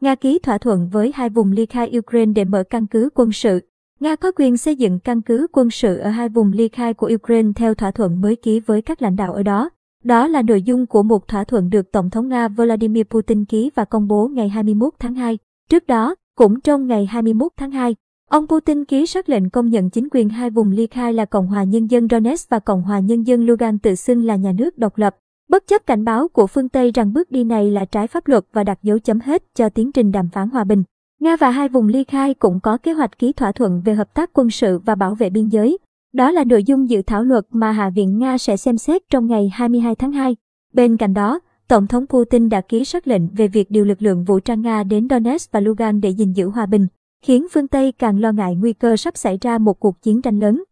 Nga ký thỏa thuận với hai vùng ly khai Ukraine để mở căn cứ quân sự. Nga có quyền xây dựng căn cứ quân sự ở hai vùng ly khai của Ukraine theo thỏa thuận mới ký với các lãnh đạo ở đó. Đó là nội dung của một thỏa thuận được Tổng thống Nga Vladimir Putin ký và công bố ngày 21 tháng 2. Trước đó, cũng trong ngày 21 tháng 2, ông Putin ký sắc lệnh công nhận chính quyền hai vùng ly khai là Cộng hòa Nhân dân Donetsk và Cộng hòa Nhân dân Lugan tự xưng là nhà nước độc lập. Bất chấp cảnh báo của phương Tây rằng bước đi này là trái pháp luật và đặt dấu chấm hết cho tiến trình đàm phán hòa bình. Nga và hai vùng ly khai cũng có kế hoạch ký thỏa thuận về hợp tác quân sự và bảo vệ biên giới. Đó là nội dung dự thảo luật mà Hạ viện Nga sẽ xem xét trong ngày 22 tháng 2. Bên cạnh đó, Tổng thống Putin đã ký sắc lệnh về việc điều lực lượng vũ trang Nga đến Donetsk và Lugan để gìn giữ hòa bình, khiến phương Tây càng lo ngại nguy cơ sắp xảy ra một cuộc chiến tranh lớn.